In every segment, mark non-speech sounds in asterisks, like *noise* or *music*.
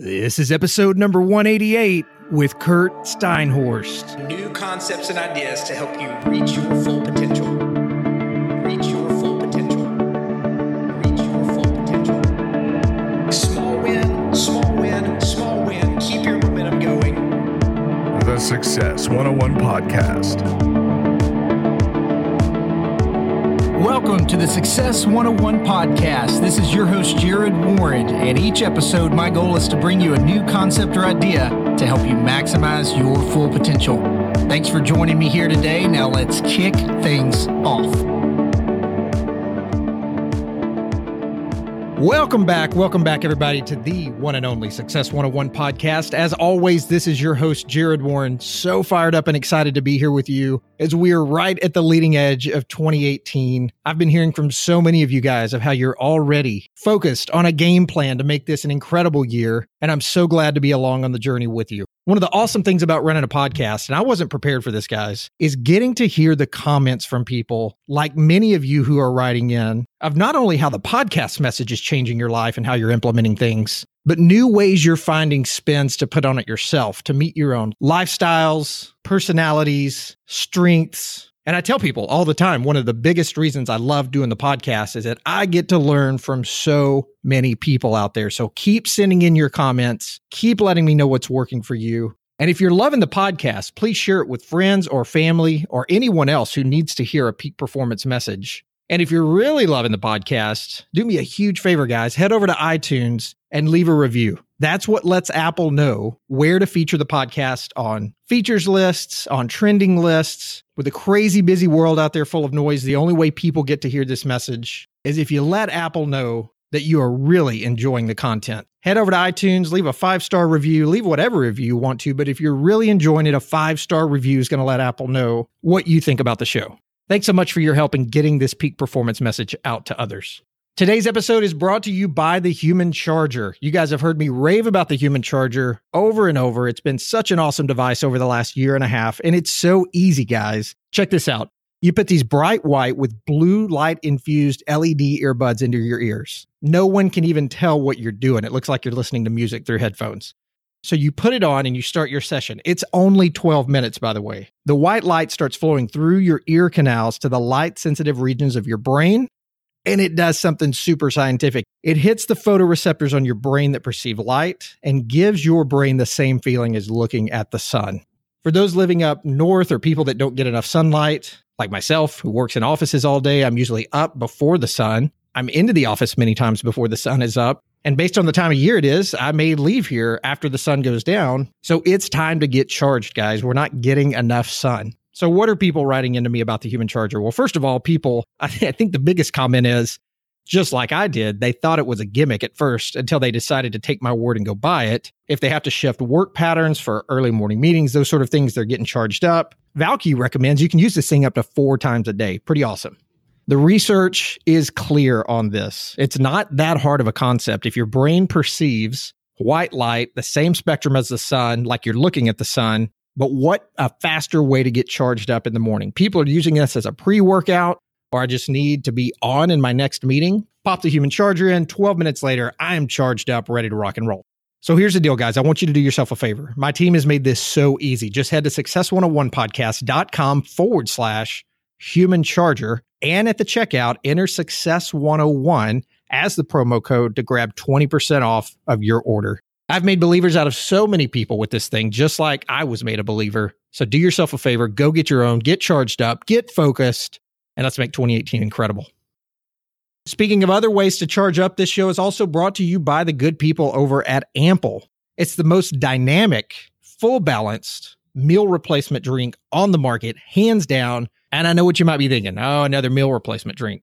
This is episode number 188 with Curt Steinhorst. New concepts and ideas to help you reach your full potential. Reach your full potential. Reach your full potential. Small win, small win, small win. Keep your momentum going. The Success 101 Podcast. Welcome to the Success 101 podcast. This is your host, Jared Warren, and each episode, my goal is to bring you a new concept or idea to help you maximize your full potential. Thanks for joining me here today. Now, let's kick things off. Welcome back. Welcome back, everybody, to the one and only Success 101 podcast. As always, this is your host, Jared Warren. So fired up and excited to be here with you as we are right at the leading edge of 2018. I've been hearing from so many of you guys of how you're already focused on a game plan to make this an incredible year. And I'm so glad to be along on the journey with you. One of the awesome things about running a podcast, and I wasn't prepared for this, guys, is getting to hear the comments from people like many of you who are writing in of not only how the podcast message is changing your life and how you're implementing things, but new ways you're finding spins to put on it yourself to meet your own lifestyles, personalities, strengths. And I tell people all the time, one of the biggest reasons I love doing the podcast is that I get to learn from so many people out there. So keep sending in your comments, keep letting me know what's working for you. And if you're loving the podcast, please share it with friends or family or anyone else who needs to hear a peak performance message. And if you're really loving the podcast, do me a huge favor, guys. Head over to iTunes and leave a review. That's what lets Apple know where to feature the podcast on features lists, on trending lists. With a crazy busy world out there full of noise, the only way people get to hear this message is if you let Apple know that you are really enjoying the content. Head over to iTunes, leave a five star review, leave whatever review you want to. But if you're really enjoying it, a five star review is going to let Apple know what you think about the show. Thanks so much for your help in getting this peak performance message out to others. Today's episode is brought to you by the Human Charger. You guys have heard me rave about the Human Charger over and over. It's been such an awesome device over the last year and a half, and it's so easy, guys. Check this out. You put these bright white with blue light infused LED earbuds into your ears. No one can even tell what you're doing. It looks like you're listening to music through headphones. So you put it on and you start your session. It's only 12 minutes, by the way. The white light starts flowing through your ear canals to the light sensitive regions of your brain, and it does something super scientific. It hits the photoreceptors on your brain that perceive light and gives your brain the same feeling as looking at the sun. For those living up north or people that don't get enough sunlight, like myself, who works in offices all day, I'm usually up before the sun. I'm into the office many times before the sun is up. And based on the time of year it is, I may leave here after the sun goes down. So it's time to get charged, guys. We're not getting enough sun. So, what are people writing into me about the human charger? Well, first of all, people, I, *laughs* th- I think the biggest comment is just like I did, they thought it was a gimmick at first until they decided to take my word and go buy it. If they have to shift work patterns for early morning meetings, those sort of things, they're getting charged up. Valkee recommends you can use this thing up to four times a day. Pretty awesome. The research is clear on this. It's not that hard of a concept. If your brain perceives white light, the same spectrum as the sun, like you're looking at the sun, but what a faster way to get charged up in the morning. People are using this as a pre workout, or I just need to be on in my next meeting. Pop the human charger in. 12 minutes later, I am charged up, ready to rock and roll. So here's the deal, guys. I want you to do yourself a favor. My team has made this so easy. Just head to success101podcast.com forward slash human charger and at the checkout, enter Success 101 as the promo code to grab 20% off of your order. I've made believers out of so many people with this thing, just like I was made a believer. So do yourself a favor, go get your own, get charged up, get focused, and let's make 2018 incredible. Speaking of other ways to charge up, this show is also brought to you by the good people over at Ample. It's the most dynamic, full balanced meal replacement drink on the market, hands down. And I know what you might be thinking. Oh, another meal replacement drink.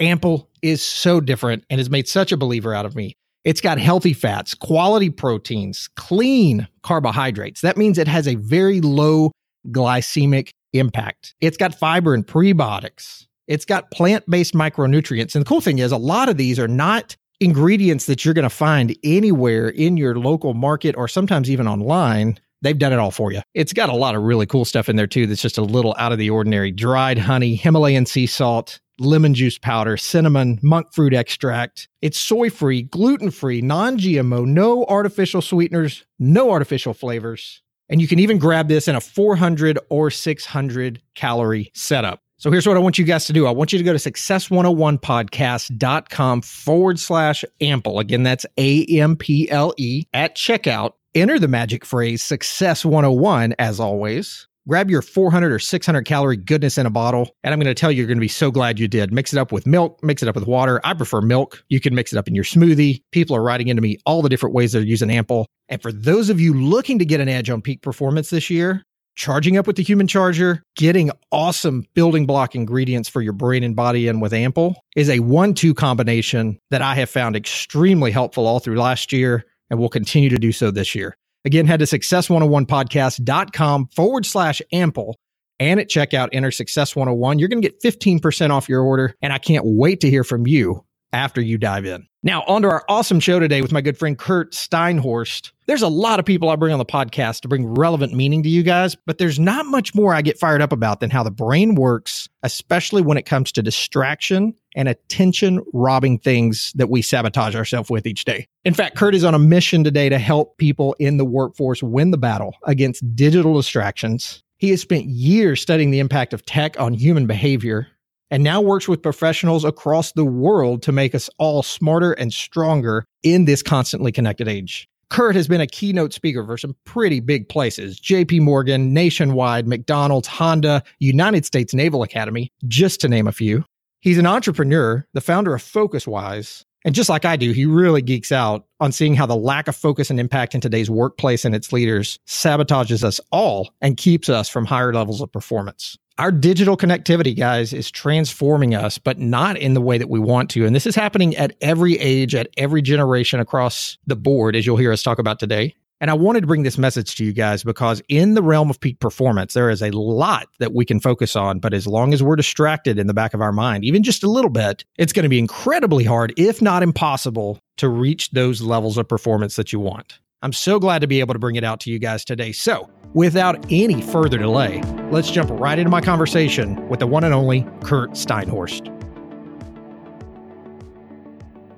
Ample is so different and has made such a believer out of me. It's got healthy fats, quality proteins, clean carbohydrates. That means it has a very low glycemic impact. It's got fiber and prebiotics. It's got plant based micronutrients. And the cool thing is, a lot of these are not ingredients that you're going to find anywhere in your local market or sometimes even online. They've done it all for you. It's got a lot of really cool stuff in there too that's just a little out of the ordinary. Dried honey, Himalayan sea salt, lemon juice powder, cinnamon, monk fruit extract. It's soy free, gluten free, non GMO, no artificial sweeteners, no artificial flavors. And you can even grab this in a 400 or 600 calorie setup. So here's what I want you guys to do. I want you to go to success101podcast.com forward slash ample. Again, that's A M P L E at checkout. Enter the magic phrase success 101 as always. Grab your 400 or 600 calorie goodness in a bottle. And I'm going to tell you, you're going to be so glad you did. Mix it up with milk, mix it up with water. I prefer milk. You can mix it up in your smoothie. People are writing into me all the different ways they're using Ample. And for those of you looking to get an edge on peak performance this year, charging up with the human charger, getting awesome building block ingredients for your brain and body in with Ample is a one two combination that I have found extremely helpful all through last year and will continue to do so this year. Again, head to success101podcast.com forward slash ample and at checkout, enter Success 101. You're going to get 15% off your order. And I can't wait to hear from you after you dive in. Now, on to our awesome show today with my good friend Curt Steinhorst. There's a lot of people I bring on the podcast to bring relevant meaning to you guys, but there's not much more I get fired up about than how the brain works, especially when it comes to distraction and attention robbing things that we sabotage ourselves with each day. In fact, Curt is on a mission today to help people in the workforce win the battle against digital distractions. He has spent years studying the impact of tech on human behavior and now works with professionals across the world to make us all smarter and stronger in this constantly connected age. Curt has been a keynote speaker for some pretty big places JP Morgan, Nationwide, McDonald's, Honda, United States Naval Academy, just to name a few. He's an entrepreneur, the founder of FocusWise. And just like I do, he really geeks out on seeing how the lack of focus and impact in today's workplace and its leaders sabotages us all and keeps us from higher levels of performance our digital connectivity, guys, is transforming us, but not in the way that we want to. And this is happening at every age, at every generation across the board, as you'll hear us talk about today. And I wanted to bring this message to you guys because in the realm of peak performance, there is a lot that we can focus on. But as long as we're distracted in the back of our mind, even just a little bit, it's going to be incredibly hard, if not impossible, to reach those levels of performance that you want. I'm so glad to be able to bring it out to you guys today. So, without any further delay, let's jump right into my conversation with the one and only Curt Steinhorst.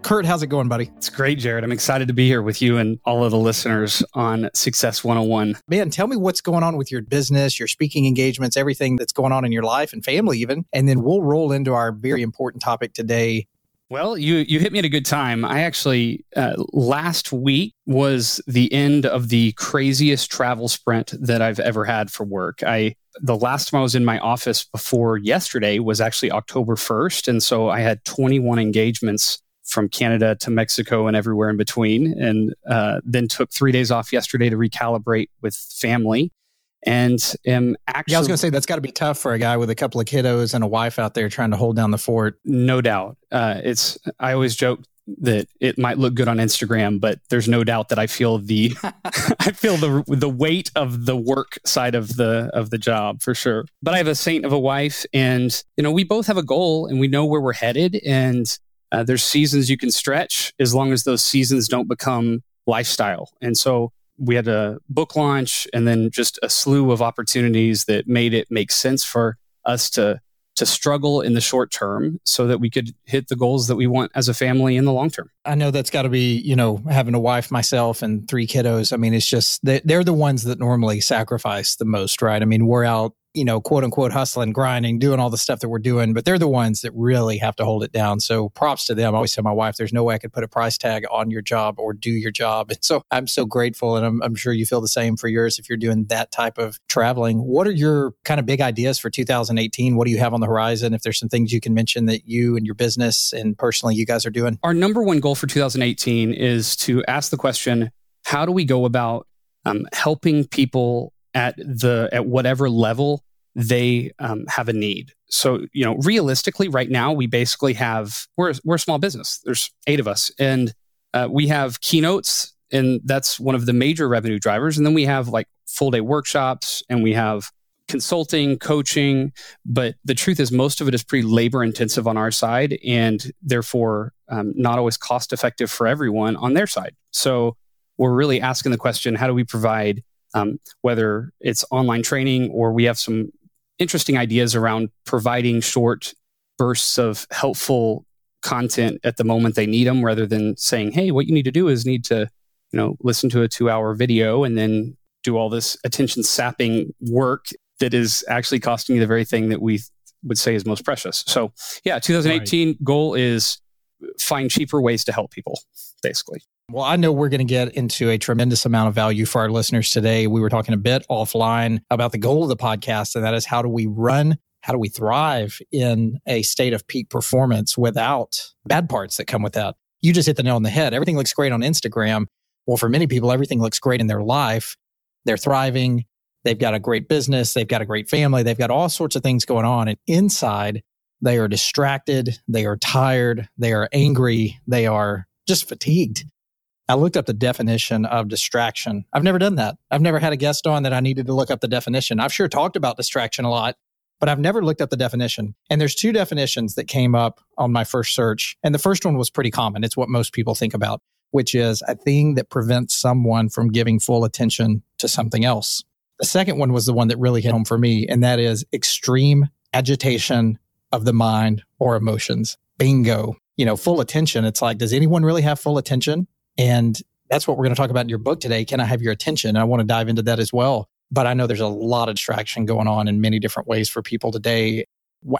Curt, how's it going, buddy? It's great, Jared. I'm excited to be here with you and all of the listeners on Success 101. Man, tell me what's going on with your business, your speaking engagements, everything that's going on in your life and family, even. And then we'll roll into our very important topic today well, you you hit me at a good time. I actually uh, last week was the end of the craziest travel sprint that I've ever had for work. I the last time I was in my office before yesterday was actually October 1st, and so I had 21 engagements from Canada to Mexico and everywhere in between, and uh, then took three days off yesterday to recalibrate with family and am actually. Yeah, I was going to say that's got to be tough for a guy with a couple of kiddos and a wife out there trying to hold down the fort. No doubt. Uh, it's. I always joke that it might look good on Instagram, but there's no doubt that I feel the *laughs* *laughs* I feel the the weight of the work side of the of the job for sure. But I have a saint of a wife, and you know we both have a goal, and we know where we're headed, and uh, there's seasons you can stretch as long as those seasons don't become lifestyle. And so we had a book launch and then just a slew of opportunities that made it make sense for us to to struggle in the short term so that we could hit the goals that we want as a family in the long term. I know that's got to be, you know, having a wife myself and three kiddos. I mean, it's just they're the ones that normally sacrifice the most, right? I mean, we're out you know, quote unquote hustling, grinding, doing all the stuff that we're doing, but they're the ones that really have to hold it down. So props to them. I always tell my wife, there's no way I could put a price tag on your job or do your job. And so I'm so grateful. And I'm, I'm sure you feel the same for yours if you're doing that type of traveling. What are your kind of big ideas for 2018? What do you have on the horizon? If there's some things you can mention that you and your business and personally you guys are doing? Our number one goal for 2018 is to ask the question, how do we go about um, helping people at the at whatever level they um, have a need. So you know, realistically, right now we basically have we're we're a small business. There's eight of us, and uh, we have keynotes, and that's one of the major revenue drivers. And then we have like full day workshops, and we have consulting, coaching. But the truth is, most of it is pretty labor intensive on our side, and therefore um, not always cost effective for everyone on their side. So we're really asking the question: How do we provide um, whether it's online training or we have some interesting ideas around providing short bursts of helpful content at the moment they need them rather than saying, hey, what you need to do is need to, you know, listen to a two hour video and then do all this attention sapping work that is actually costing you the very thing that we would say is most precious. So, yeah, 2018 right. goal is find cheaper ways to help people, basically. Well, I know we're going to get into a tremendous amount of value for our listeners today. We were talking a bit offline about the goal of the podcast, and that is how do we run, how do we thrive in a state of peak performance without bad parts that come with that? You just hit the nail on the head. Everything looks great on Instagram. Well, for many people, everything looks great in their life. They're thriving. They've got a great business. They've got a great family. They've got all sorts of things going on. And inside, they are distracted. They are tired. They are angry. They are just fatigued. I looked up the definition of distraction. I've never done that. I've never had a guest on that I needed to look up the definition. I've sure talked about distraction a lot, but I've never looked up the definition. And there's two definitions that came up on my first search. And the first one was pretty common. It's what most people think about, which is a thing that prevents someone from giving full attention to something else. The second one was the one that really hit home for me, and that is extreme agitation of the mind or emotions. Bingo. You know, full attention. It's like, does anyone really have full attention? And that's what we're going to talk about in your book today. Can I have your attention? I want to dive into that as well. But I know there's a lot of distraction going on in many different ways for people today.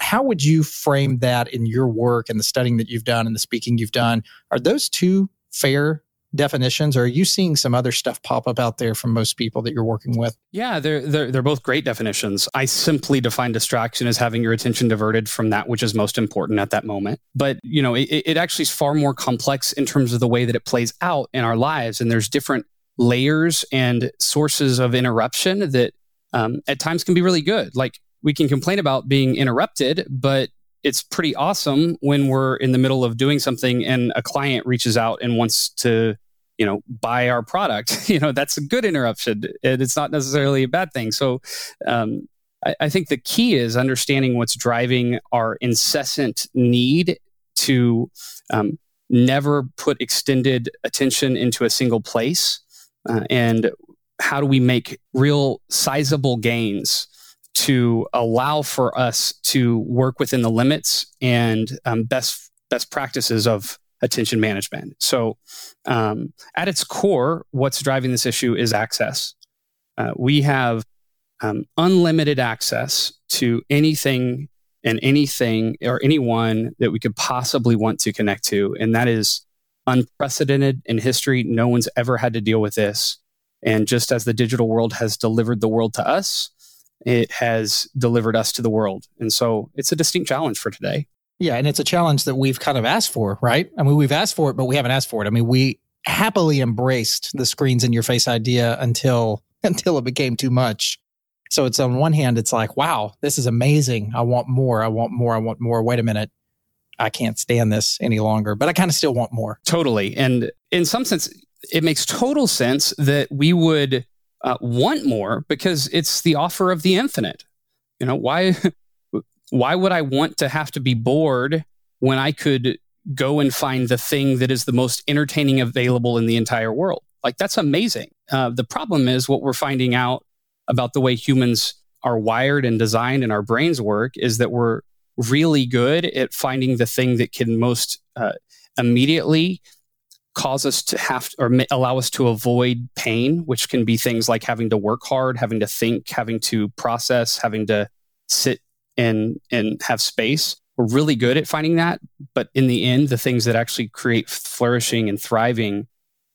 How would you frame that in your work and the studying that you've done and the speaking you've done? Are those two fair definitions? Or are you seeing some other stuff pop up out there from most people that you're working with? Yeah they're, they're they're both great definitions. I simply define distraction as having your attention diverted from that which is most important at that moment. But you know it, it actually is far more complex in terms of the way that it plays out in our lives. And there's different layers and sources of interruption that um, at times can be really good. Like we can complain about being interrupted but it's pretty awesome when we're in the middle of doing something and a client reaches out and wants to you know buy our product *laughs* you know that's a good interruption and it's not necessarily a bad thing. So um, I, I, think the key is understanding what's driving our incessant need to um, never put extended attention into a single place uh, and how do we make real sizable gains to allow for us to work within the limits and um, best best practices of attention management. So, um, at its core, what's driving this issue is access. Uh, we have um, unlimited access to anything and anything or anyone that we could possibly want to connect to, and that is unprecedented in history. No one's ever had to deal with this. And just as the digital world has delivered the world to us, it has delivered us to the world. And so it's a distinct challenge for today. Yeah. And it's a challenge that we've kind of asked for, right? I mean, we've asked for it, but we haven't asked for it. I mean, we happily embraced the screens in your face idea until *laughs* until it became too much. So it's on one hand, it's like, wow, this is amazing. I want more. I want more. I want more. Wait a minute. I can't stand this any longer, but I kind of still want more. Totally. And in some sense, it makes total sense that we would uh, want more because it's the offer of the infinite. You know, why why would I want to have to be bored when I could go and find the thing that is the most entertaining available in the entire world? Like that's amazing. Uh, the problem is what we're finding out about the way humans are wired and designed and our brains work is that we're really good at finding the thing that can most uh, immediately cause us to have or allow us to avoid pain, which can be things like having to work hard, having to think, having to process, having to sit and and have space. We're really good at finding that, but in the end, the things that actually create flourishing and thriving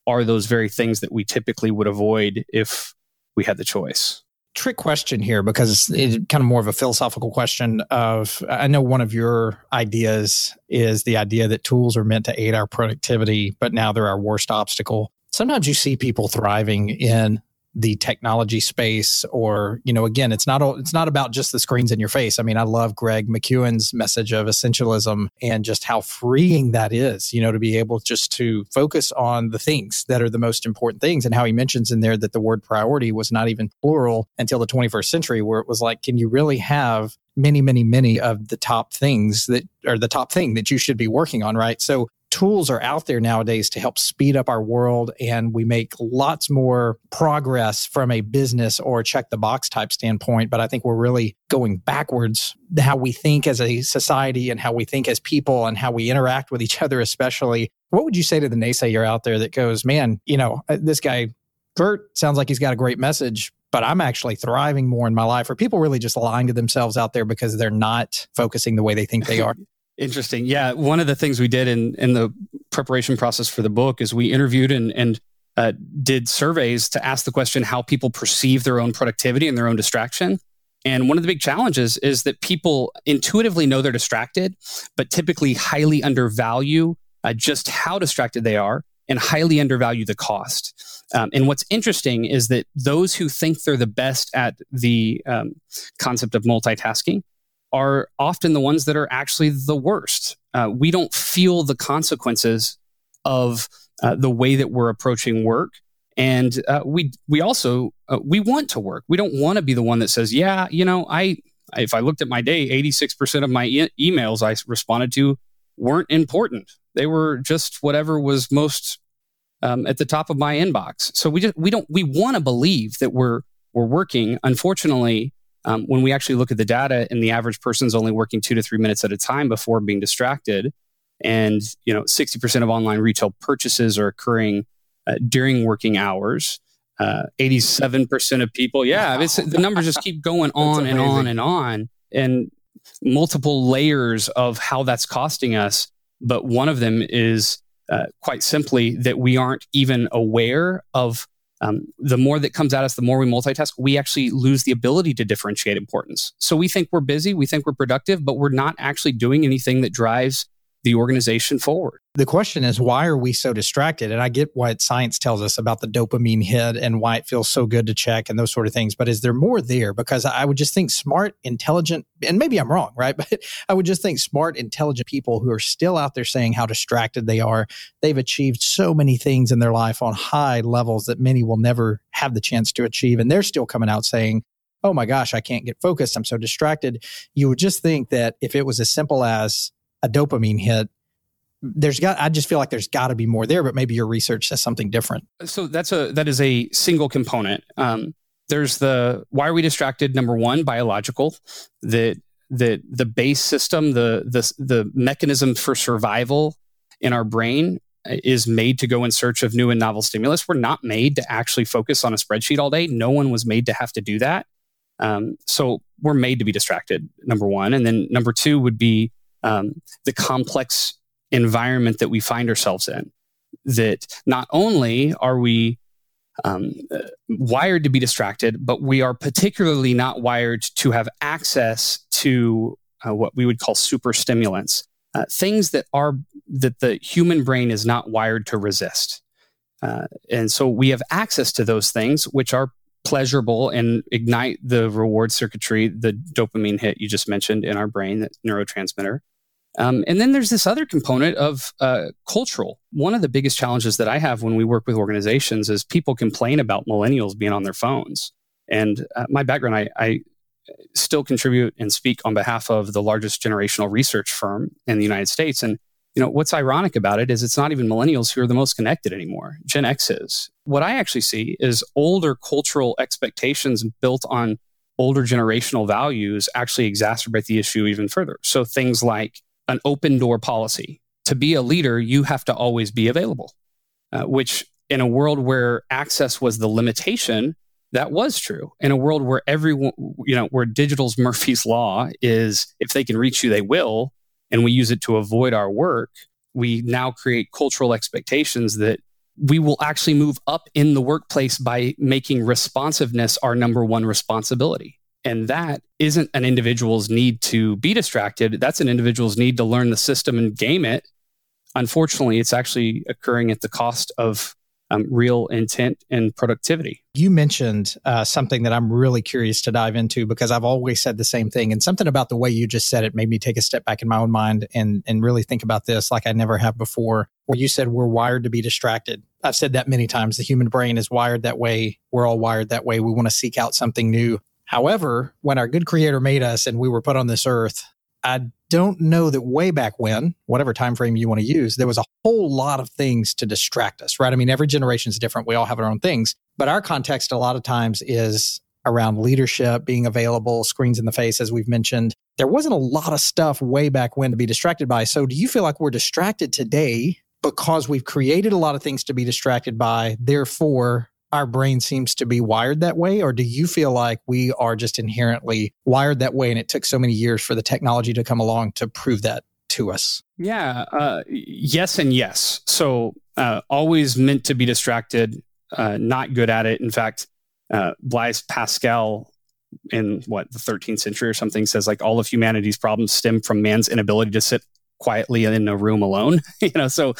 are those very things that we typically would avoid if we had the choice trick question here because it's kind of more of a philosophical question of i know one of your ideas is the idea that tools are meant to aid our productivity but now they're our worst obstacle sometimes you see people thriving in the technology space or you know again it's not it's not about just the screens in your face i mean i love Greg McKeown's message of essentialism and just how freeing that is you know to be able just to focus on the things that are the most important things and how he mentions in there that the word priority was not even plural until the 21st century where it was like can you really have many, many, many of the top things that are the top thing that you should be working on, right? So tools are out there nowadays to help speed up our world and we make lots more progress from a business or check the box type standpoint but i think we're really going backwards how we think as a society and how we think as people and how we interact with each *laughs* other especially what would you say to the naysayer out there that goes man you know uh, this guy Curt sounds like he's got a great message but I'm actually thriving more in my life. Are people really just lying to themselves out there because they're not focusing the way they think they are? *laughs* Interesting. Yeah. One of the things we did in, in the preparation process for the book is we interviewed and, and uh, did surveys to ask the question how people perceive their own productivity and their own distraction. And one of the big challenges is that people intuitively know they're distracted, but typically highly undervalue uh, just how distracted they are and highly undervalue the cost. Um, and what's interesting is that those who think they're the best at the um, concept of multitasking are often the ones that are actually the worst. Uh, we don't feel the consequences of uh, the way that we're approaching work. And uh, we we also uh, we want to work. We don't want to be the one that says, "Yeah, you know, I if I looked at my day, eighty six percent of my e- emails I responded to weren't important. They were just whatever was most um, at the top of my inbox." So we just we don't we want to believe that we're we're working. Unfortunately, um, when we actually look at the data and the average person's only working two to three minutes at a time before being distracted, and you know 60% of online retail purchases are occurring uh, during working hours. Uh, 87% of people, yeah, the numbers just keep going *laughs* on and on and on, and multiple layers of how that's costing us. But one of them is uh, quite simply that we aren't even aware of um, the more that comes at us, the more we multitask, we actually lose the ability to differentiate importance. So we think we're busy, we think we're productive, but we're not actually doing anything that drives the organization forward. The question is, why are we so distracted? And I get what science tells us about the dopamine hit and why it feels so good to check and those sort of things. But is there more there? Because I would just think smart, intelligent, and maybe I'm wrong, right? *laughs* But I would just think smart, intelligent people who are still out there saying how distracted they are. They've achieved so many things in their life on high levels that many will never have the chance to achieve. And they're still coming out saying, oh my gosh, I can't get focused. I'm so distracted. You would just think that if it was as simple as a dopamine hit, there's got I just feel like there's got to be more there, but maybe your research says something different. So that's a that is a single component. Um, there's the why are we distracted? Number one, biological. That the the base system, the the the mechanism for survival in our brain is made to go in search of new and novel stimulus. We're not made to actually focus on a spreadsheet all day. No one was made to have to do that. Um, so we're made to be distracted. Number one, and then number two would be um, the complex environment that we find ourselves in. That not only are we um, wired to be distracted, but we are particularly not wired to have access to uh, what we would call super stimulants, uh, things that are that the human brain is not wired to resist. Uh, and so we have access to those things, which are pleasurable and ignite the reward circuitry, the dopamine hit you just mentioned in our brain, that neurotransmitter. Um, and then there's this other component of uh, cultural. One of the biggest challenges that I have when we work with organizations is people complain about millennials being on their phones. And uh, my background, I, I, still contribute and speak on behalf of the largest generational research firm in the United States. And you know what's ironic about it is it's not even millennials who are the most connected anymore. Gen X is. What I actually see is older cultural expectations built on older generational values actually exacerbate the issue even further. So things like an open door policy. To be a leader, you have to always be available, uh, which in a world where access was the limitation, that was true. In a world where everyone, you know, where digital's *laughs* Murphy's Law is if they can reach you, they will, and we use it to avoid our work, we now create cultural expectations that we will actually move up in the workplace by making responsiveness our number one responsibility. And that isn't an individual's need to be distracted. That's an individual's need to learn the system and game it. Unfortunately, it's actually occurring at the cost of um, real intent and productivity. You mentioned uh, something that I'm really curious to dive into because I've always said the same thing, and something about the way you just said it made me take a step back in my own mind and and really think about this like I never have before. Where you said we're wired to be distracted. I've said that many times. The human brain is wired that way. We're all wired that way. We want to seek out something new. However, when our good creator made us and we were put on this earth, I don't know that way back when, whatever time frame you want to use, there was a whole lot of things to distract us, right? I mean, every generation is different. We all have our own things, but our context a lot of times is around leadership, being available, screens in the face, as we've mentioned. There wasn't a lot of stuff way back when to be distracted by. So, do you feel like we're distracted today because we've created a lot of things to be distracted by? Therefore, our brain seems to be wired that way? Or do you feel like we are just inherently wired that way and it took so many years for the technology to come along to prove that to us? Yeah, uh, yes, and yes. So, uh, always meant to be distracted, uh, not good at it. In fact, uh, Blaise Pascal in what the 13th century or something says like all of humanity's problems stem from man's inability to sit quietly in a room alone *laughs* you know so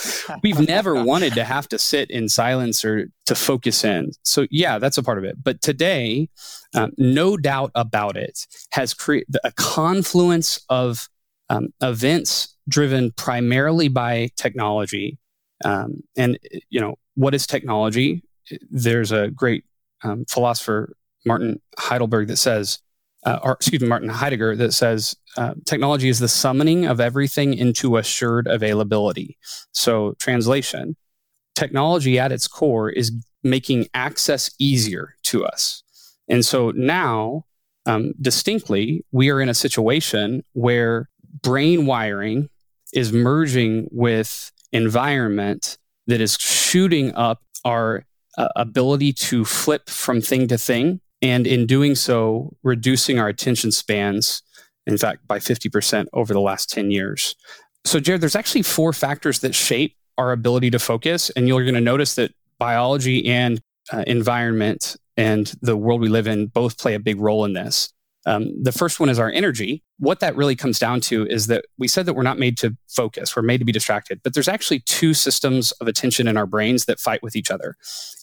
we've never *laughs* wanted to have to sit in silence or to focus in. So yeah that's a part of it. But today um, no doubt about it has created a confluence of um, events driven primarily by technology. Um, and you know what is technology? There's a great um, philosopher martin heidelberg that says uh, or excuse me, Martin Heidegger, that says uh, technology is the summoning of everything into assured availability. So, translation technology at its core is making access easier to us. And so now, um, distinctly, we are in a situation where brain wiring is merging with environment that is shooting up our uh, ability to flip from thing to thing and in doing so, reducing our attention spans, in fact, by 50% over the last 10 years. So, Jared, there's actually four factors that shape our ability to focus. And you're going to notice that biology and uh, environment and the world we live in both play a big role in this. Um, the first one is our energy. What that really comes down to is that we said that we're not made to focus, we're made to be distracted, but there's actually two systems of attention in our brains that fight with each other.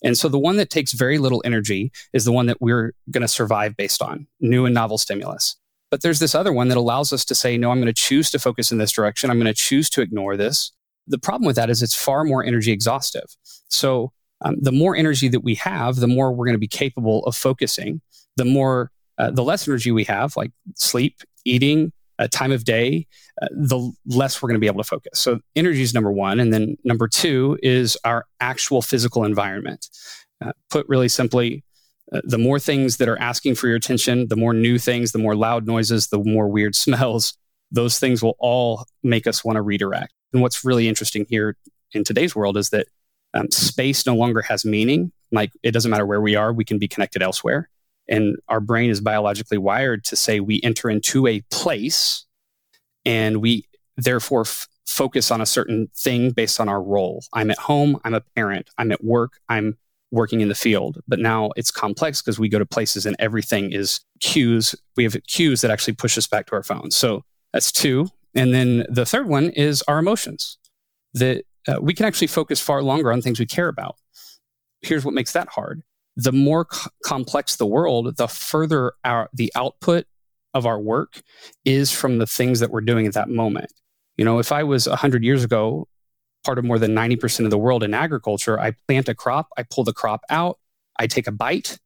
And so the one that takes very little energy is the one that we're going to survive based on new and novel stimulus. But there's this other one that allows us to say, no, I'm going to choose to focus in this direction. I'm going to choose to ignore this. The problem with that is it's far more energy exhaustive. So um, the more energy that we have, the more we're going to be capable of focusing, the more uh, the less energy we have, like sleep, eating, uh, time of day, uh, the less we're going to be able to focus. So, energy is number one. And then number two is our actual physical environment. Uh, put really simply, uh, the more things that are asking for your attention, the more new things, the more loud noises, the more weird *laughs* smells, those things will all make us want to redirect. And what's really interesting here in today's world is that um, space no longer has meaning. Like it doesn't matter where we are, we can be connected elsewhere. And our brain is biologically wired to say we enter into a place and we therefore f- focus on a certain thing based on our role. I'm at home, I'm a parent, I'm at work, I'm working in the field. But now it's complex because we go to places and everything is cues. We have cues that actually push us back to our phones. So that's two. And then the third one is our emotions that uh, we can actually focus far longer on things we care about. Here's what makes that hard the more c- complex the world, the further our the output of our work is from the things that we're doing at that moment. You know, if I was 100 years ago, part of more than 90% of the world in agriculture, I plant a crop, I pull the crop out, I take a bite,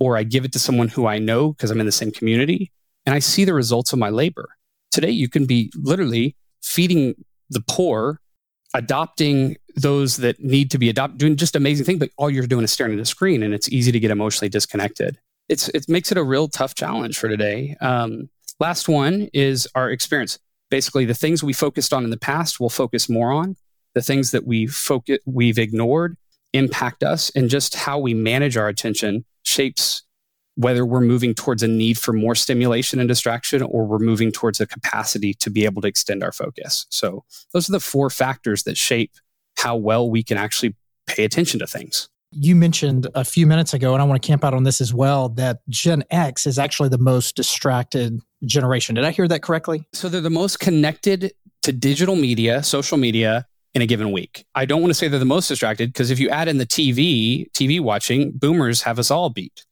or I give it to someone who I know because I'm in the same community, and I see the results of my labor. Today, you can be literally feeding the poor adopting those that need to be adopted, doing just amazing thing, but all you're doing is staring at a screen and it's easy to get emotionally disconnected. It's, it makes it a real tough challenge for today. Um, last one is our experience. Basically, the things we focused on in the past, we'll focus more on. The things that we focus, we've ignored impact us, and just how we manage our attention shapes whether we're moving towards a need for more stimulation and distraction or we're moving towards a capacity to be able to extend our focus. So, those are the four factors that shape how well we can actually pay attention to things. You mentioned a few minutes ago, and I want to camp out on this as well, that Gen X is actually the most distracted generation. Did I hear that correctly? So, they're the most connected to digital media, social media, in a given week. I don't want to say they're the most distracted because if you add in the TV, TV watching, boomers have us all beat.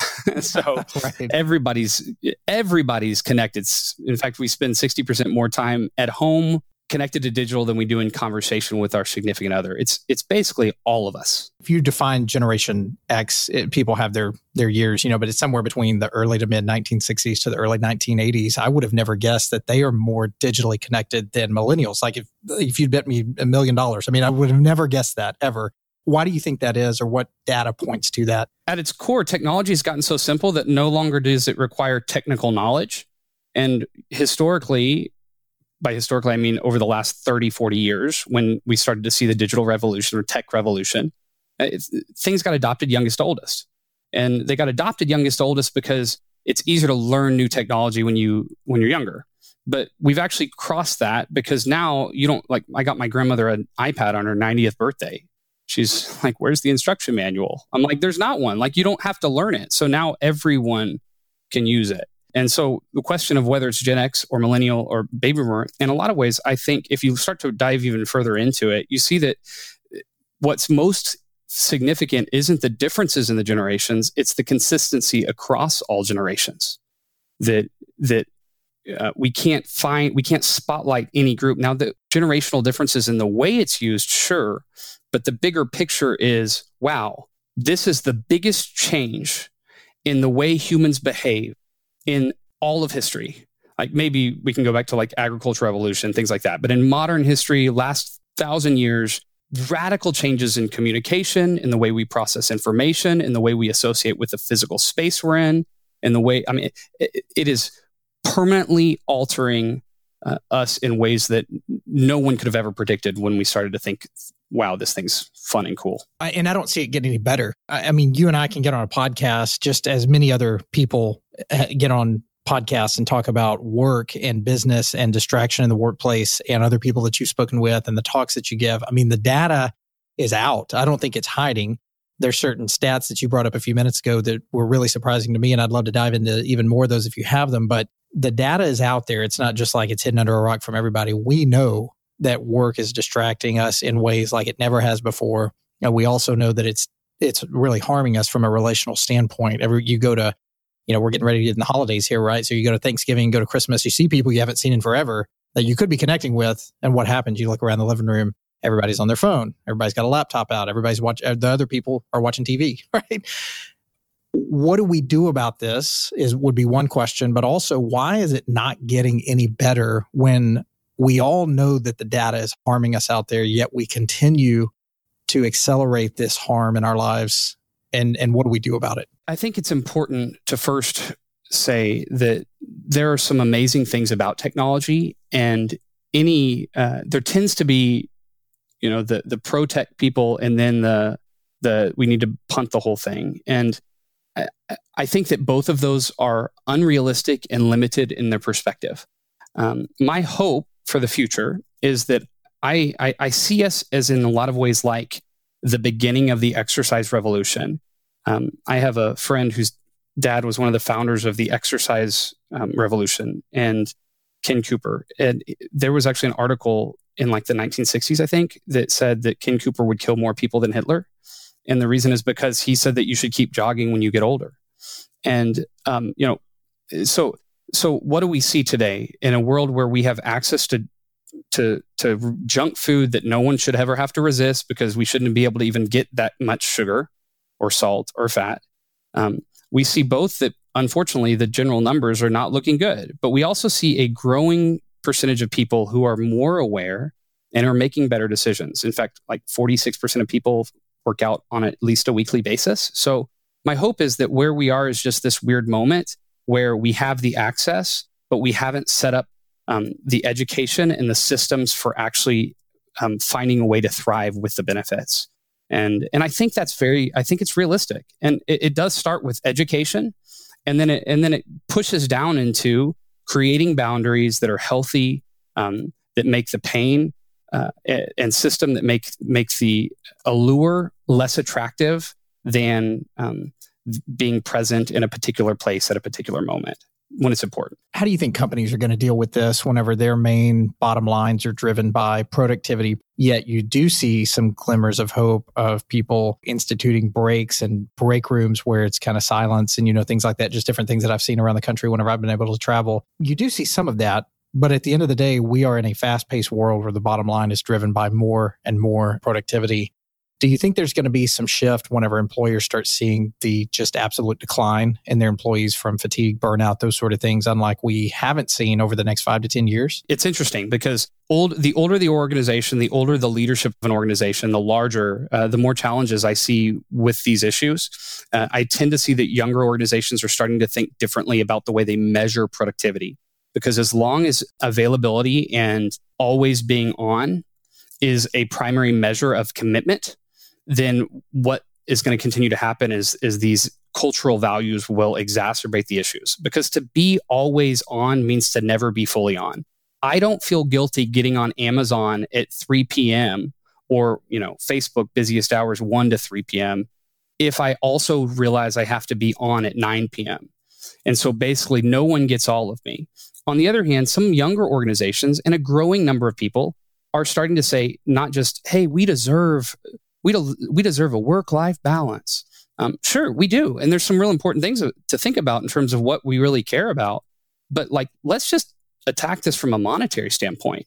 *laughs* *laughs* so right. everybody's everybody's connected. In fact, we spend 60% more time at home connected to digital than we do in conversation with our significant other. It's it's basically all of us. If you define Generation X, it, people have their their years, you know, but it's somewhere between the early to mid 1960s to the early 1980s. I would have never guessed that they are more digitally connected than millennials. Like if if you'd bet me a million dollars, I mean, I would have never guessed that ever. Why do you think that is, or what data points to that? At its core, technology has gotten so simple that no longer does it require technical knowledge. And historically, by historically, I mean over the last 30, 40 years, when we started to see the digital revolution or tech revolution, uh, things got adopted youngest oldest. And they got adopted youngest oldest because it's easier to learn new technology when you when you're younger. But we've actually crossed that because now you don't like I got my grandmother an iPad on her 90th birthday. She's like, "Where's the instruction manual?" I'm like, "There's not one. Like you don't have to learn it." So now everyone can use it. And so the question of whether it's Gen X or millennial or baby boomer, in a lot of ways, I think if you start to dive even further into it, you see that eh, what's most significant isn't the differences in the generations, it's the consistency across all generations. That that uh, we can't find we can't spotlight any group now the generational differences in the way it's used sure but the bigger picture is wow this is the biggest change in the way humans behave in all of history. Like maybe we can go back to like agricultural revolution, things like that. But in modern history, last thousand years, radical changes in communication, in the way we process information, in the way we associate with the physical space we're in, in the way, I mean, it, it is permanently altering uh, us in ways that no one could have ever predicted when we started to think, wow, this thing's fun and cool. I, and I don't see it getting any better. I, I mean, you and I can get on a podcast just as many other people uh, get on podcasts and talk about work and business and distraction in the workplace and other people that you've spoken with and the talks that you give. I mean, the data is out. I don't think it's hiding. There's certain stats that you brought up a few minutes ago that were really surprising to me, and I'd love to dive into even more of those if you have them. But the data is out there. It's not just like it's hidden under a rock from everybody. We know that work is distracting us in ways like it never has before. And we also know that it's it's really harming us from a relational standpoint. Every you go to you know, we're getting ready to get in the holidays here, right? So you go to Thanksgiving, go to Christmas, you see people you haven't seen in forever that you could be connecting with. And what happens? You look around the living room, everybody's on their phone, everybody's got a laptop out, everybody's watching, uh, the other people are watching TV, *laughs* right? What do we do about this is would be one question, but also why is it not getting any better when we all know that the data is harming us out there, yet we continue to accelerate this harm in our lives and and what do we do about it? I think it's important to first say that there are some amazing things about technology, and any uh, there tends to be, you know, the the pro tech people, and then the the we need to punt the whole thing. And I, think that both of those are unrealistic and limited in their perspective. Um, my hope for the future is that I, I, I see us as in a lot of ways like the beginning of the exercise revolution. Um, I have a friend whose dad was one of the founders of the exercise um, revolution and Ken Cooper. And there was actually an article in like the 1960s, I think, that said that Ken Cooper would kill more people than Hitler. And the reason is because he said that you should keep jogging when you get older. And, um, you know, so so what do we see today in a world where we have access to to to junk food that no one should ever have to resist because we shouldn't be able to even get that much sugar or salt or fat. Um, we see both that unfortunately the general numbers are not looking good, but we also see a growing percentage of people who are more aware and are making better decisions. In fact, like 46% of people work out on at least a weekly basis. So my hope is that where we are is just this weird moment where we have the access, but we haven't set up um, the education and the systems for actually um, finding a way to thrive with the benefits. And and I think that's very I think it's realistic. And it, it does start with education, and then it and then it pushes down into creating boundaries that are healthy, um, that make the pain uh, and system that make make the allure less attractive than um, being present in a particular place at a particular moment when it's important. How do you think companies are going to deal with this whenever their main bottom lines are driven by productivity? Yet you do see some glimmers of hope of people instituting breaks and break rooms where it's kind of silence and, you know, things like that, just different things that I've seen around the country whenever I've been able to travel. You do see some of that. But at the end of the day, we are in a fast paced world where the bottom line is driven by more and more productivity. Do you think there's going to be some shift whenever employers start seeing the just absolute decline in their employees from fatigue, burnout, those sort of things, unlike we haven't seen over the next five to 10 years? It's interesting because old, the older the organization, the older the leadership of an organization, the larger, uh, the more challenges I see with these issues. Uh, I tend to see that younger organizations are starting to think differently about the way they measure productivity. Because as long as availability and always being on is a primary measure of commitment, then what is going to continue to happen is is these cultural values will exacerbate the issues because to be always on means to never be fully on. I don't feel guilty getting on Amazon at 3 p.m. or, you know, Facebook busiest hours 1 to 3 p.m. if I also realize I have to be on at 9 p.m. And so basically no one gets all of me. On the other hand, some younger organizations and a growing number of people are starting to say not just, hey, we deserve we, we deserve a work life balance. Um, sure, we do. And there's some real important things to think about in terms of what we really care about. But like, let's just attack this from a monetary standpoint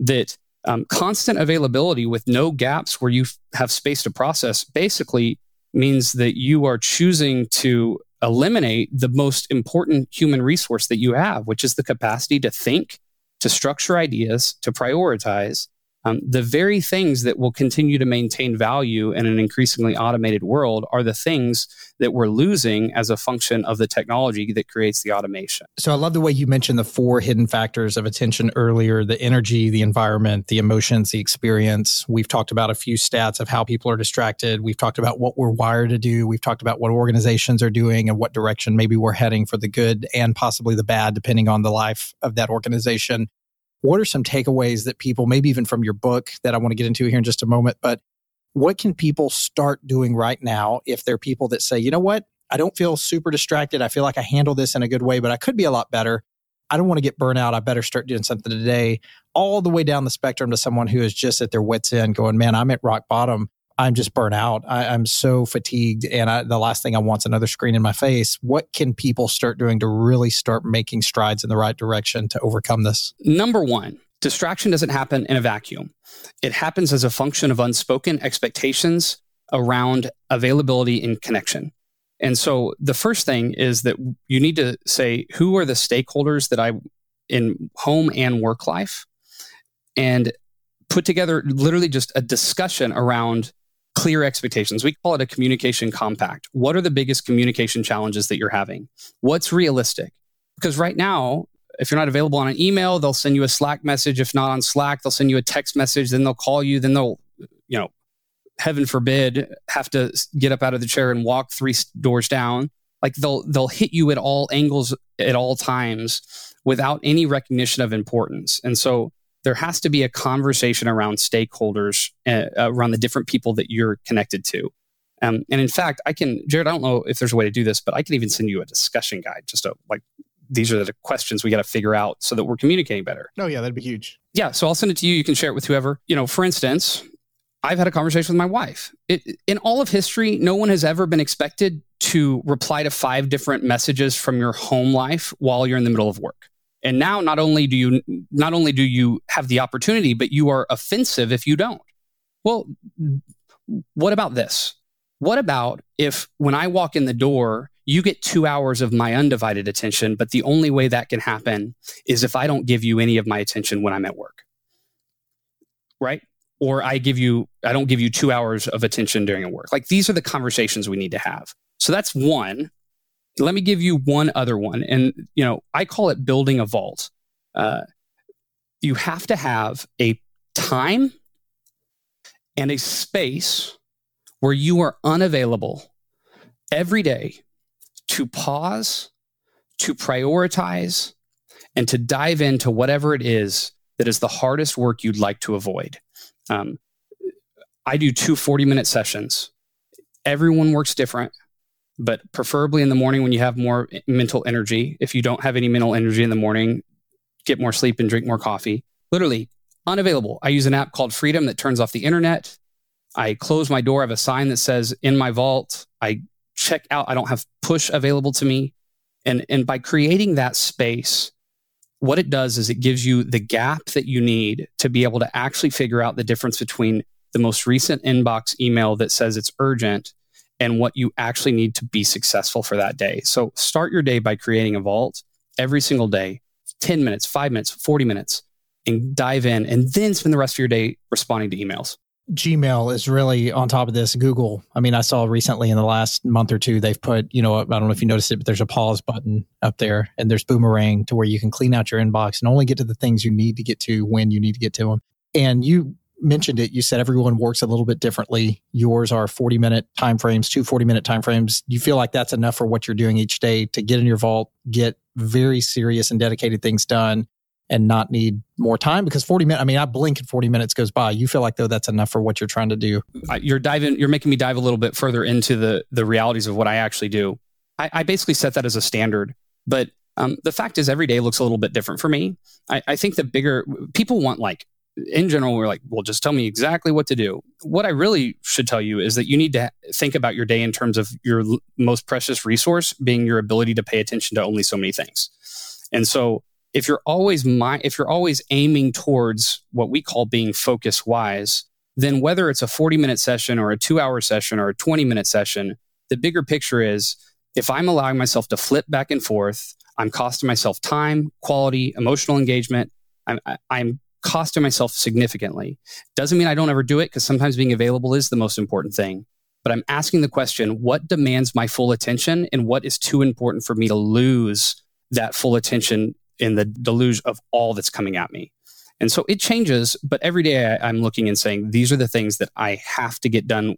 that um, constant availability with no gaps where you have space to process basically means that you are choosing to eliminate the most important human resource that you have, which is the capacity to think, to structure ideas, to prioritize, um, the very things that will continue to maintain value in an increasingly automated world are the things that we're losing as a function of the technology that creates the automation. So I love the way you mentioned the four hidden factors of attention earlier the energy, the environment, the emotions, the experience. We've talked about a few stats of how people are distracted. We've talked about what we're wired to do. We've talked about what organizations are doing and what direction maybe we're heading for the good and possibly the bad, depending on the life of that organization what are some takeaways that people, maybe even from your book that I want to get into here in just a moment, but what can people start doing right now if they're people that say, you know what, I don't feel super distracted. I feel like I handle this in a good way, but I could be a lot better. I don't want to get burnt out. I better start doing something today, all the way down the spectrum to someone who is just at their wits' end going, man, I'm at rock bottom. I'm just burnt out. I, am so fatigued, and I, the last thing I want is another screen in my face. What can people start doing to really start making strides in the right direction to overcome this? Number one, distraction doesn't happen in a vacuum. It happens as a function of unspoken expectations around availability and connection. And so the first thing is that you need to say who are the stakeholders that I in home and work life and put together literally just a discussion around clear expectations. We call it a communication compact. What are the biggest communication challenges that you're having? What's realistic? Because right now, if you're not available on an email, they'll send you a Slack message. If not on Slack, they'll send you a text message. Then they'll call you. Then they'll, you know, heaven forbid, have to get up out of the chair and walk three doors down. Like they'll they'll hit you at all angles at all times without any recognition of importance. And so there has to be a conversation around stakeholders, uh, around the different people that you're connected to. Um, and in fact, I can, Jared, I don't know if there's a way to do this, but I can even send you a discussion guide, just a, like, these are the questions we got to figure out so that we're communicating better. No, yeah, that'd be huge. Yeah. So I'll send it to you. You can share it with whoever. You know, for instance, I've had a conversation with my wife. It, in all of history, no one has ever been expected to reply to five different messages from your home life while you're in the middle of work. And now not only do you not only do you have the opportunity, but you are offensive if you don't. Well, what about this? What about if when I walk in the door, you get two hours of my undivided attention, but the only way that can happen is if I don't give you any of my attention when I'm at work. Right? Or I give you, I don't give you two hours of attention during a work. Like these are the conversations we need to have. So that's one. Let me give you one other one. And, you know, I call it building a vault. Uh, you have to have a time and a space where you are unavailable every day to pause, to prioritize, and to dive into whatever it is that is the hardest work you'd like to avoid. Um, I do two 40 minute sessions. Everyone works different but preferably in the morning when you have more mental energy. If you don't have any mental energy in the morning, get more sleep and drink more coffee. Literally unavailable. I use an app called Freedom that turns off the internet. I close my door. I have a sign that says in my vault. I check out. I don't have push available to me. And, and by creating that space, what it does is it gives you the gap that you need to be able to actually figure out the difference between the most recent inbox email that says it's urgent and what you actually need to be successful for that day. So start your day by creating a vault every single day, 10 minutes, five minutes, 40 minutes, and dive in and then spend the rest of your day responding to emails. Gmail is really on top of this. Google, I mean, I saw recently in the last month or two, they've put, you know, I don't know if you noticed it, but there's a pause button up there and there's boomerang to where you can clean out your inbox and only get to the things you need to get to when you need to get to them. And you mentioned it. You said everyone works a little bit differently. Yours are 40 minute timeframes, two 40 minute timeframes. You feel like that's enough for what you're doing each day to get in your vault, get very serious and dedicated things done and not need more time because 40 minutes i mean i blink and 40 minutes goes by you feel like though that's enough for what you're trying to do you're diving you're making me dive a little bit further into the the realities of what i actually do i, I basically set that as a standard but um, the fact is every day looks a little bit different for me I, I think the bigger people want like in general we're like well just tell me exactly what to do what i really should tell you is that you need to think about your day in terms of your l- most precious resource being your ability to pay attention to only so many things and so if you're always my, if you're always aiming towards what we call being focus wise, then whether it's a 40 minute session or a two hour session or a 20 minute session, the bigger picture is if I'm allowing myself to flip back and forth, I'm costing myself time, quality, emotional engagement. I'm, I'm costing myself significantly. Doesn't mean I don't ever do it because sometimes being available is the most important thing. But I'm asking the question what demands my full attention and what is too important for me to lose that full attention in the deluge of all that's coming at me. And so it changes, but every day I, I'm looking and saying, these are the things that I have to get done,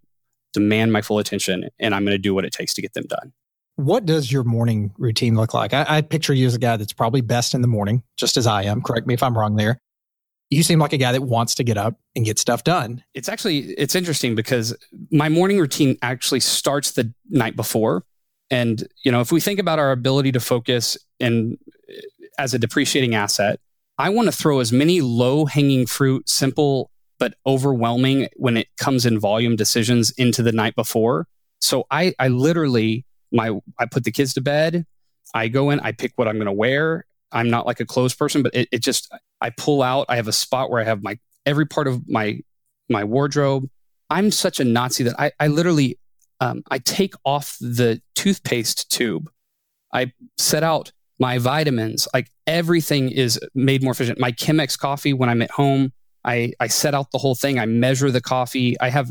demand my full attention, and I'm going to do what it takes to get them done. What does your morning routine look like? I, I picture you as a guy that's probably best in the morning, just as I am. Correct me if I'm wrong there you seem like a guy that wants to get up and get stuff done. It's actually it's interesting because my morning routine actually starts the night before. And you know, if we think about our ability to focus and eh, as a depreciating asset. I want to throw as many low hanging fruit, simple but overwhelming when it comes in volume decisions into the night before. So I, I literally, my, I put the kids to bed. I go in, I pick what I'm going to wear. I'm not like a clothes person, but it, it just, I pull out. I have a spot where I have my every part of my my wardrobe. I'm such a Nazi that I, I literally, um, I take off the toothpaste tube. I set out my vitamins, like everything is made more efficient. My Chemex coffee when I'm at home, I, I set out the whole thing. I measure the coffee. I have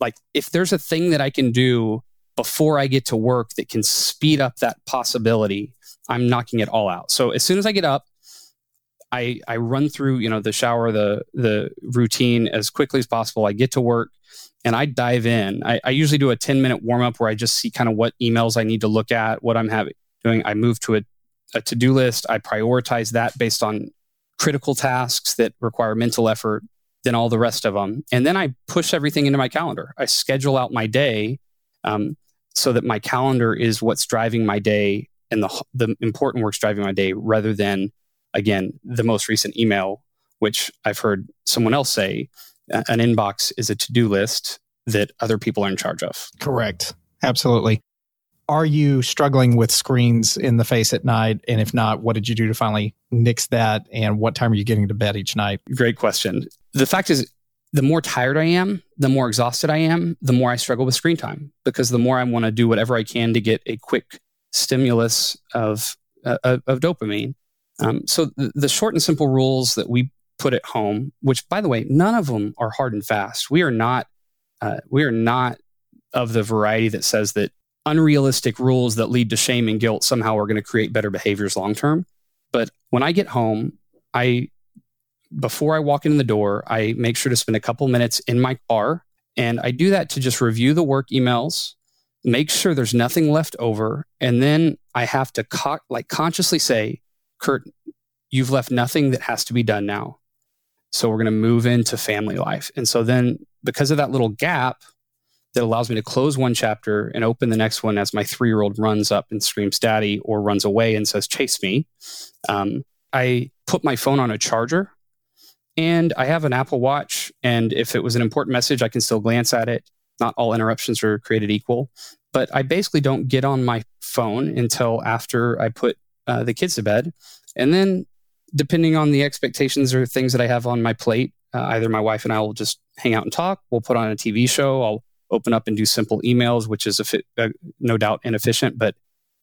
like if there's a thing that I can do before I get to work that can speed up that possibility, I'm knocking it all out. So as soon as I get up, I I run through, you know, the shower, the the routine as quickly as possible. I get to work and I dive in. I, I usually do a 10 minute warm up where I just see kind of what emails I need to look at, what I'm having doing. I move to a a to do list. I prioritize that based on critical tasks that require mental effort than all the rest of them. And then I push everything into my calendar. I schedule out my day um, so that my calendar is what's driving my day and the, the important work's driving my day rather than, again, the most recent email, which I've heard someone else say an inbox is a to do list that other people are in charge of. Correct. Absolutely are you struggling with screens in the face at night? And if not, what did you do to finally nix that? And what time are you getting to bed each night? Great question. The fact is, the more tired I am, the more exhausted I am, the more I struggle with screen time because the more I want to do whatever I can to get a quick stimulus of, uh, of dopamine. Um, so the, short and simple rules that we put at home, which by the way, none of them are hard and fast. We are not, uh, we are not of the variety that says that unrealistic rules that lead to shame and guilt somehow are going to create better behaviors long term. But when I get home, I before I walk in the door, I make sure to spend a couple minutes in my car and I do that to just review the work emails, make sure there's nothing left over, and then I have to co- like consciously say, "Curt, you've left nothing that has to be done now." So we're going to move into family life. And so then because of that little gap, that allows me to close one chapter and open the next one as my three year old runs up and screams daddy or runs away and says chase me um, i put my phone on a charger and i have an apple watch and if it was an important message i can still glance at it not all interruptions are created equal but i basically don't get on my phone until after i put uh, the kids to bed and then depending on the expectations or things that I have on my plate, uh, either my wife and I will just hang out and talk. We'll put on a TV show. I'll open up and do simple emails, which is fi- uh, no doubt inefficient, but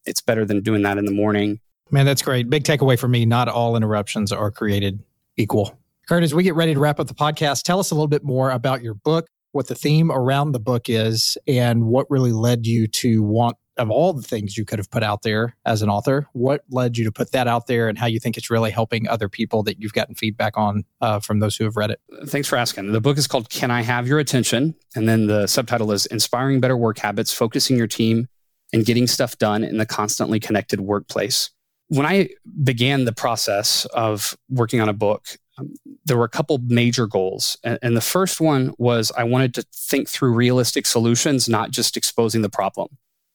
it's better than doing that in the morning. Man, that's great. Big takeaway for me. Not all interruptions are created equal. Curt, as we get ready to wrap up the podcast, tell us a little bit more about your book, what the theme around the book is, and what really led you to want, of all the things you could have put out there as an author, what led you to put that out there and how you think it's really helping other people that you've gotten feedback on uh, from those who have read it? Thanks for asking. The book is called Can I Have Your Attention? And then the subtitle is Inspiring Better Work Habits, Focusing Your Team, and Getting Stuff Done in the Constantly Connected Workplace. When I began the process of working on a book, um, there were a couple major goals. And, and the first one was I wanted to think through realistic solutions, not just exposing the problem.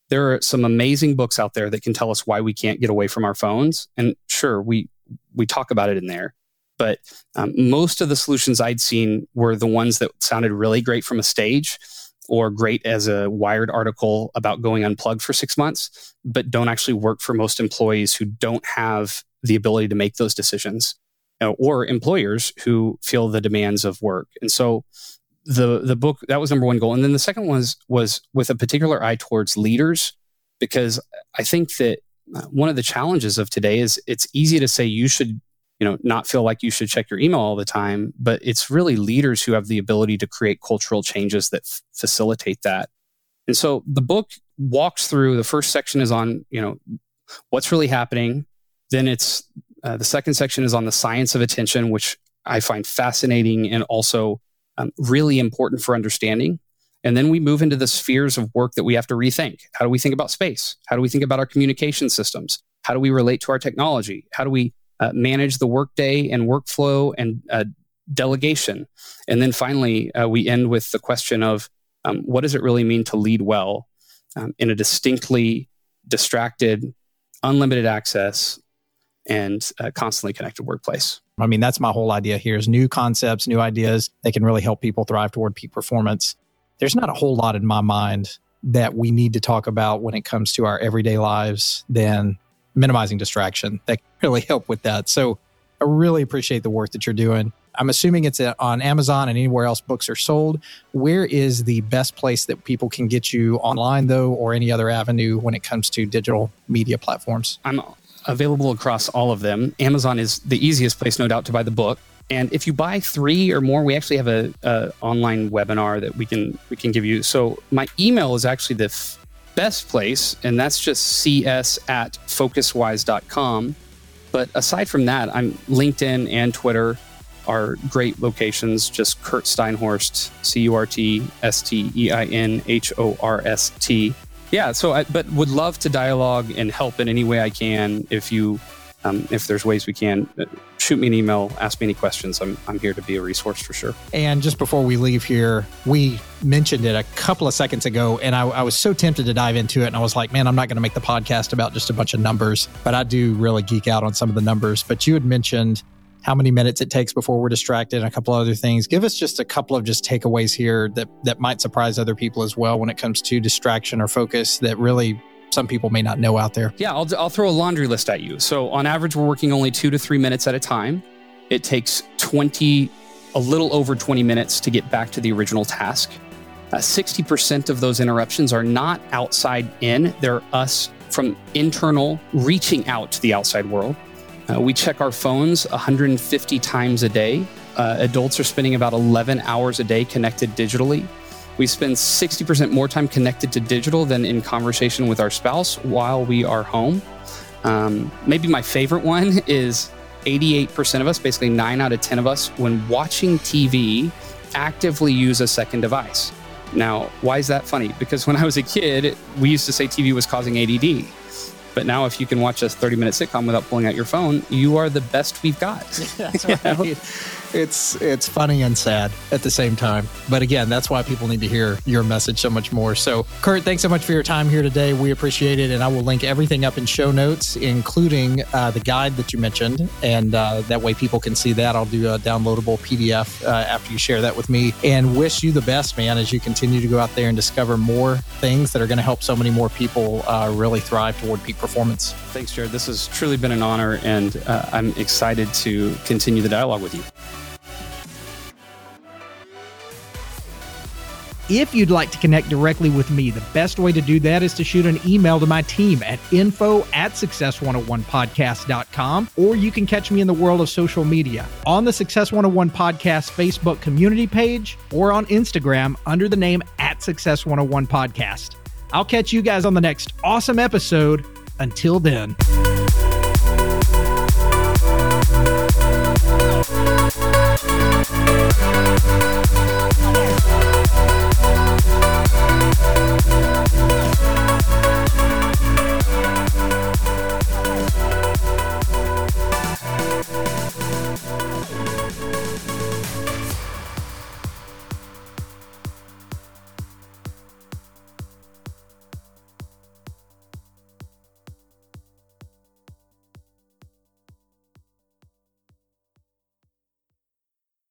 There are some amazing books out there that can tell us why we can't get away from our phones. And sure, we, we talk about it in there. But um, most of the solutions I'd seen were the ones that sounded really great from a stage or great as a wired article about going unplugged for six months, but don't actually work for most employees who don't have the ability to make those decisions uh, or employers who feel the demands of work. And so the the book that was number one goal. And then the second was was with a particular eye towards leaders, because I think that uh, one of the challenges of today is it's easy to say you should you know not feel like you should check your email all the time but it's really leaders who have the ability to create cultural changes that f- facilitate that and so the book walks through the first section is on you know what's really happening then it's uh, the second section is on the science of attention which i find fascinating and also um, really important for understanding. And then we move into the spheres of work that we have to rethink. How do we think about space? How do we think about our communication systems? How do we relate to our technology? How do we uh, manage the workday and workflow and uh, delegation. And then finally, uh, we end with the question of um, what does it really mean to lead well um, in a distinctly distracted, unlimited access, and uh, constantly connected workplace. I mean, that's my whole idea here is new concepts, new ideas that can really help people thrive toward peak performance. There's not a whole lot in my mind that we need to talk about when it comes to our everyday lives than minimizing distraction that can really *laughs* help with that. So I really appreciate the work that you're doing. I'm assuming it's on Amazon and anywhere else books are sold. Where is the best place that people can get you online, though, or any other avenue when it comes to digital media platforms? I'm available across all of them. Amazon is the easiest place, no doubt, to buy the book. And if you buy three or more, we actually have a, a online webinar that we can we can give you. So my email is actually the best place, and that's just cs at focuswise.com. But aside from that, I'm LinkedIn and Twitter are great locations. Just Curt Steinhorst, C U R T S T E I N H O R S T. Yeah, so I, but would love to dialogue and help in any way I can. If you um, if there's ways we can, uh, shoot me an email, ask me any questions. I'm, I'm here to be a resource for sure. And just before we leave here, we mentioned it a couple of seconds ago, and I, I was so tempted to dive into it. And I was like, man, I'm not going to make the podcast about just a bunch of numbers, but I do really geek out on some of the numbers. But you had mentioned how many minutes it takes before we're distracted and a couple other things. Give us just a couple of just takeaways here that that might surprise other people as well when it comes to distraction or focus that really some people may not know out there? Yeah, I'll, I'll throw a laundry list at you. So, on average, we're working only two to three minutes at a time. It takes 20, a little over 20 minutes to get back to the original task. Uh, 60% of those interruptions are not outside in, they're us from internal reaching out to the outside world. Uh, we check our phones 150 times a day. Uh, adults are spending about 11 hours a day connected digitally. We spend 60% more time connected to digital than in conversation with our spouse while we are home. Um, maybe my favorite one *laughs* is 88% of us, basically 9 out of 10 of us, when watching TV, actively use a second device. Now, why is that funny? Because when I was a kid, we used to say TV was causing ADD. But now, if you can watch a 30 minute sitcom without pulling out your phone, you are the best we've got. *laughs* That's right *laughs* it's it's funny and sad at the same time. But again, that's why people need to hear your message so much more. So, Curt, thanks so much for your time here today. We appreciate it, and I will link everything up in show notes, including uh, the guide that you mentioned, and uh, that way people can see that. I'll do a downloadable PDF uh, after you share that with me. And wish you the best, man, as you continue to go out there and discover more things that are going to help so many more people uh, really thrive toward peak performance. Thanks, Jared. This has truly been an honor, and uh, I'm excited to continue the dialogue with you. If you'd like to connect directly with me, the best way to do that is to shoot an email to my team at info at success101podcast.com, or you can catch me in the world of social media on the Success 101 Podcast Facebook community page or on Instagram under the name at Success 101 Podcast. I'll catch you guys on the next awesome episode. Until then. Thank you. Música